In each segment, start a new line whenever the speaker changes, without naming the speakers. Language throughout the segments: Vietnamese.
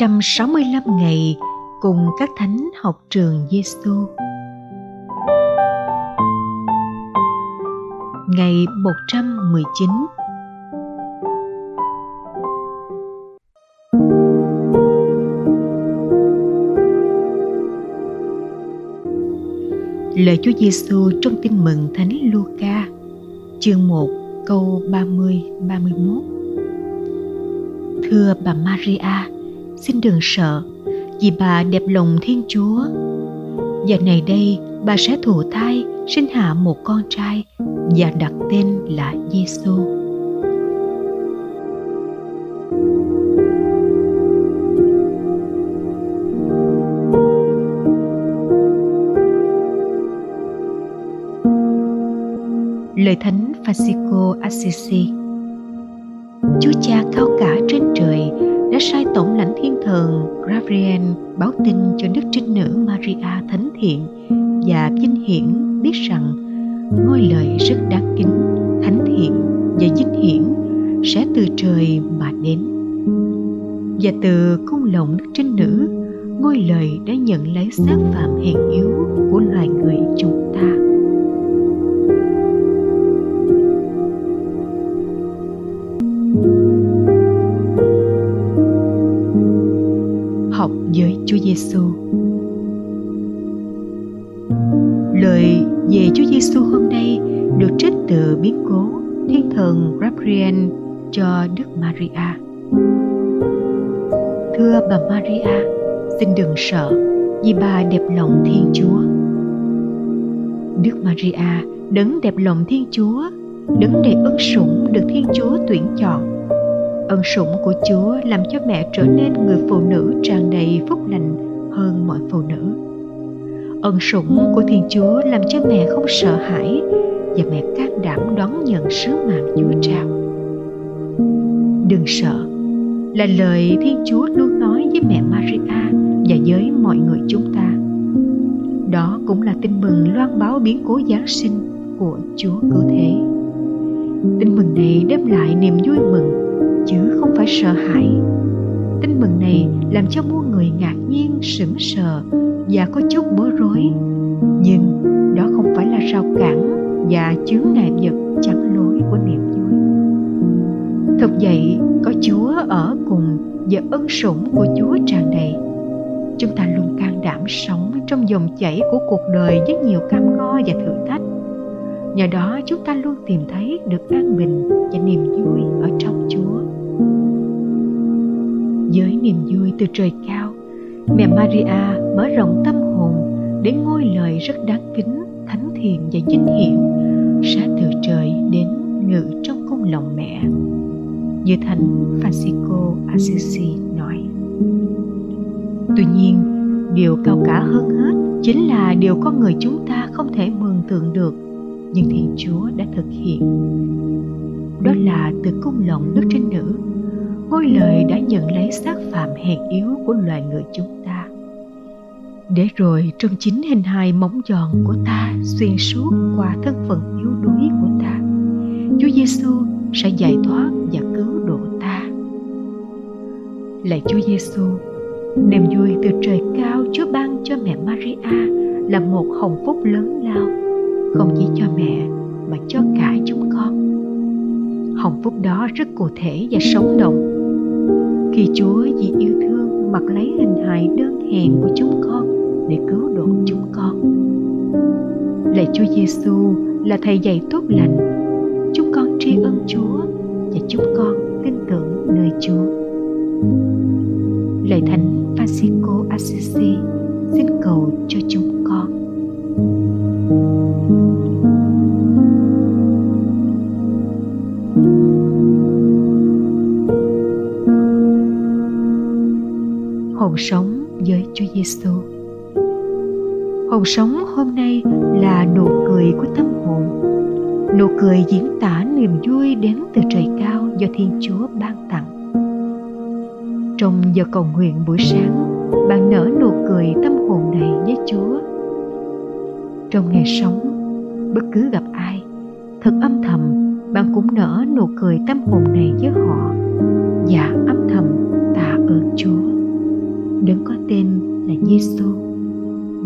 365 ngày cùng các thánh học trường Giêsu. Ngày 119 Lời Chúa Giêsu trong Tin mừng Thánh Luca, chương 1, câu 30 31. Thưa bà Maria, xin đừng sợ, vì bà đẹp lòng Thiên Chúa. Và này đây, bà sẽ thụ thai, sinh hạ một con trai và đặt tên là Giêsu. Lời Thánh Francisco Assisi Chúa Cha cao cả trên trời sai tổng lãnh thiên thần Gabriel báo tin cho Đức Trinh Nữ Maria thánh thiện và vinh hiển biết rằng ngôi lời rất đáng kính, thánh thiện và vinh hiển sẽ từ trời mà đến. Và từ cung lòng Đức Trinh Nữ, ngôi lời đã nhận lấy xác phạm hèn yếu của loài người chúng ta. Chúa Giêsu. Lời về Chúa Giêsu hôm nay được trích từ biến cố Thiên thần Gabriel cho Đức Maria. Thưa bà Maria, xin đừng sợ vì bà đẹp lòng Thiên Chúa. Đức Maria đấng đẹp lòng Thiên Chúa, đấng đầy ân sủng được Thiên Chúa tuyển chọn ân sủng của chúa làm cho mẹ trở nên người phụ nữ tràn đầy phúc lành hơn mọi phụ nữ. Ân sủng của thiên chúa làm cho mẹ không sợ hãi và mẹ can đảm đón nhận sứ mạng chúa trao. Đừng sợ, là lời thiên chúa luôn nói với mẹ maria và với mọi người chúng ta. Đó cũng là tin mừng loan báo biến cố giáng sinh của chúa cứu thế. Tin mừng này đem lại niềm vui mừng chứ không phải sợ hãi. Tin mừng này làm cho muôn người ngạc nhiên, sững sờ và có chút bối rối. Nhưng đó không phải là rào cản và chướng ngại vật chắn lối của niềm vui. Thực vậy, có chúa ở cùng và ân sủng của chúa tràn đầy. Chúng ta luôn can đảm sống trong dòng chảy của cuộc đời với nhiều cam go và thử thách nhờ đó chúng ta luôn tìm thấy được an bình và niềm vui ở trong chúa. Với niềm vui từ trời cao, mẹ maria mở rộng tâm hồn để ngôi lời rất đáng kính, thánh thiện và vinh hiển sẽ từ trời đến ngự trong cung lòng mẹ. Như thánh francisco assisi nói. Tuy nhiên, điều cao cả hơn hết chính là điều con người chúng ta không thể mường tượng được nhưng thiên chúa đã thực hiện. Đó là từ cung lòng đức trinh nữ. Ngôi lời đã nhận lấy xác phạm hèn yếu của loài người chúng ta. Để rồi trong chính hình hài móng giòn của ta xuyên suốt qua thân phận yếu đuối của ta, Chúa Giêsu sẽ giải thoát và cứu độ ta. Lạy Chúa Giêsu, niềm vui từ trời cao Chúa ban cho mẹ Maria là một hồng phúc lớn lao không chỉ cho mẹ, mà cho cả chúng con hồng phúc đó rất cụ thể và sống động khi Chúa vì yêu thương mặc lấy hình hài đơn hèn của chúng con để cứu độ chúng con. Lạy Chúa Giêsu là thầy dạy tốt lành. Chúng con tri ân Chúa và chúng con tin tưởng nơi Chúa. Lạy Thánh Francisco Assisi, xin cầu cho chúng Giêsu. Hồn sống hôm nay là nụ cười của tâm hồn. Nụ cười diễn tả niềm vui đến từ trời cao do Thiên Chúa ban tặng. Trong giờ cầu nguyện buổi sáng, bạn nở nụ cười tâm hồn này với Chúa. Trong ngày sống, bất cứ gặp ai, thật âm thầm, bạn cũng nở nụ cười tâm hồn này với họ và âm thầm tạ ơn Chúa đấng có tên là Giêsu,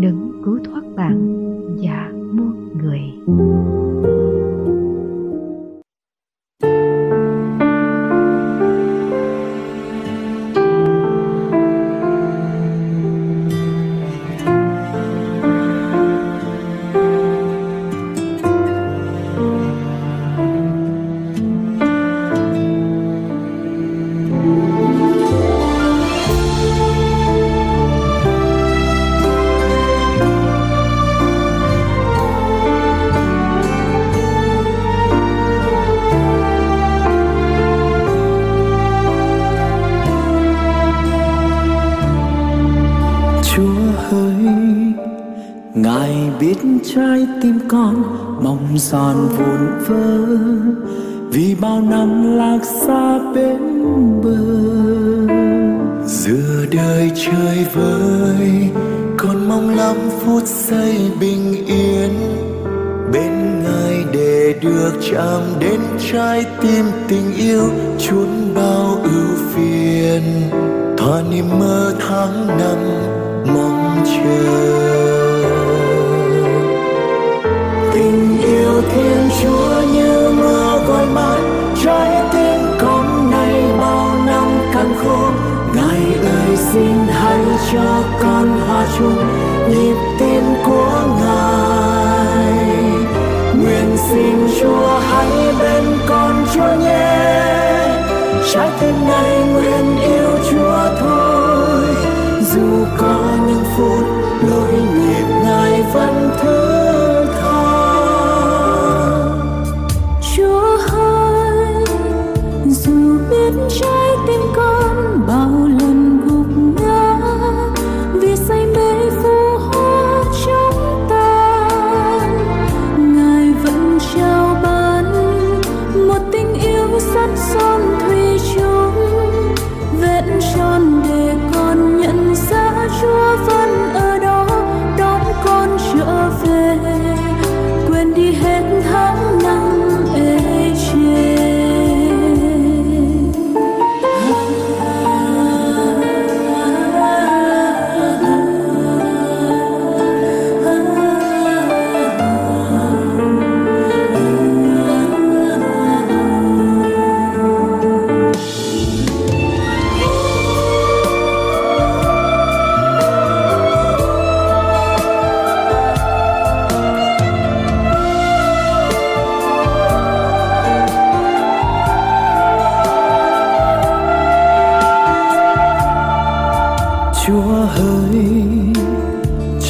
đấng cứu thoát bạn và muôn người.
Trái tim con mong giòn vụn vỡ. Vì bao năm lạc xa bên bờ,
giữa đời chơi vơi, con mong lắm phút giây bình yên. Bên ngài để được chạm đến trái tim tình yêu, chốn bao ưu phiền. Thỏa niềm mơ tháng năm mong chờ.
Tình yêu thiên chúa như mưa gọi mát trái tim con này bao năm căng khô ngài ơi xin hãy cho con hòa chung nhịp tim của ngài nguyện xin chúa hãy bên con chúa nhé trái tim này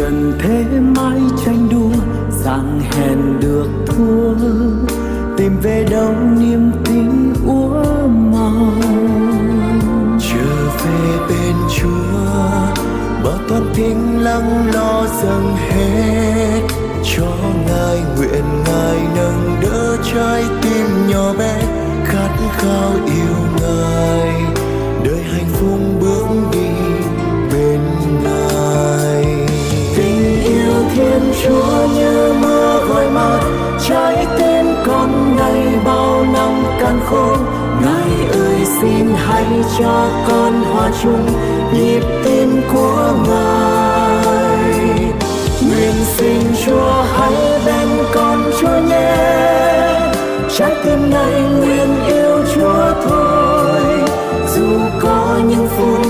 trần thế mãi tranh đua, rằng hèn được thua. Tìm về đâu niềm tin úa màu.
Trở về bên chúa bỏ toàn tính lắng lo dâng hết. Cho ngài nguyện ngài nâng đỡ trái tim.
Ngài ơi, xin hãy cho con hòa chung nhịp tim của ngài. Nguyện xin chúa hãy bên con chúa nhé. Trái tim này nguyện yêu chúa thôi. Dù có những phút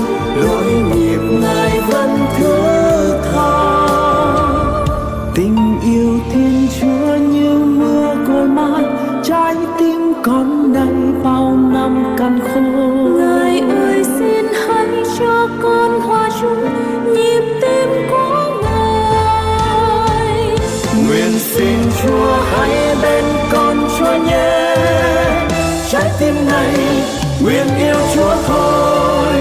xin chúa, hãy bên con chúa nhé. Trái tim này nguyện yêu chúa thôi.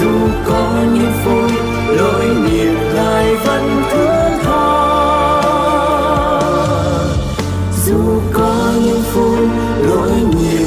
Dù có những phút lỗi nhịp ngài vẫn thương tha. Dù có những phút lỗi nhịp